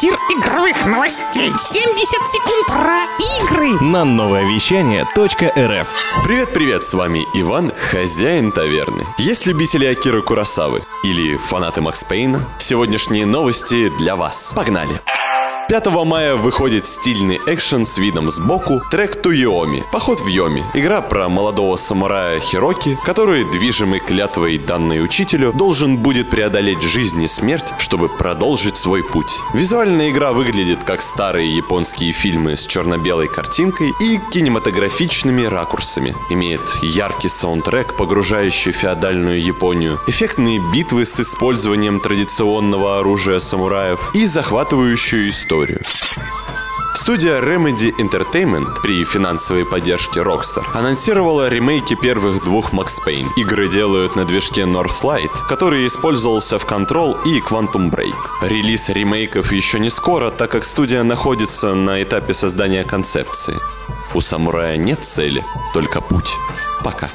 Трактир игровых новостей. 70 секунд про игры. На новое вещание .рф Привет-привет, с вами Иван, хозяин таверны. Есть любители Акиры Курасавы или фанаты Макс Пейна? Сегодняшние новости для вас. Погнали! 5 мая выходит стильный экшен с видом сбоку трек To Yomi. Поход в Йоми. Игра про молодого самурая Хироки, который, движимый клятвой данной учителю, должен будет преодолеть жизнь и смерть, чтобы продолжить свой путь. Визуальная игра выглядит как старые японские фильмы с черно-белой картинкой и кинематографичными ракурсами. Имеет яркий саундтрек, погружающий феодальную Японию, эффектные битвы с использованием традиционного оружия самураев и захватывающую историю историю. Студия Remedy Entertainment при финансовой поддержке Rockstar анонсировала ремейки первых двух Max Payne. Игры делают на движке Northlight, который использовался в Control и Quantum Break. Релиз ремейков еще не скоро, так как студия находится на этапе создания концепции. У самурая нет цели, только путь. Пока.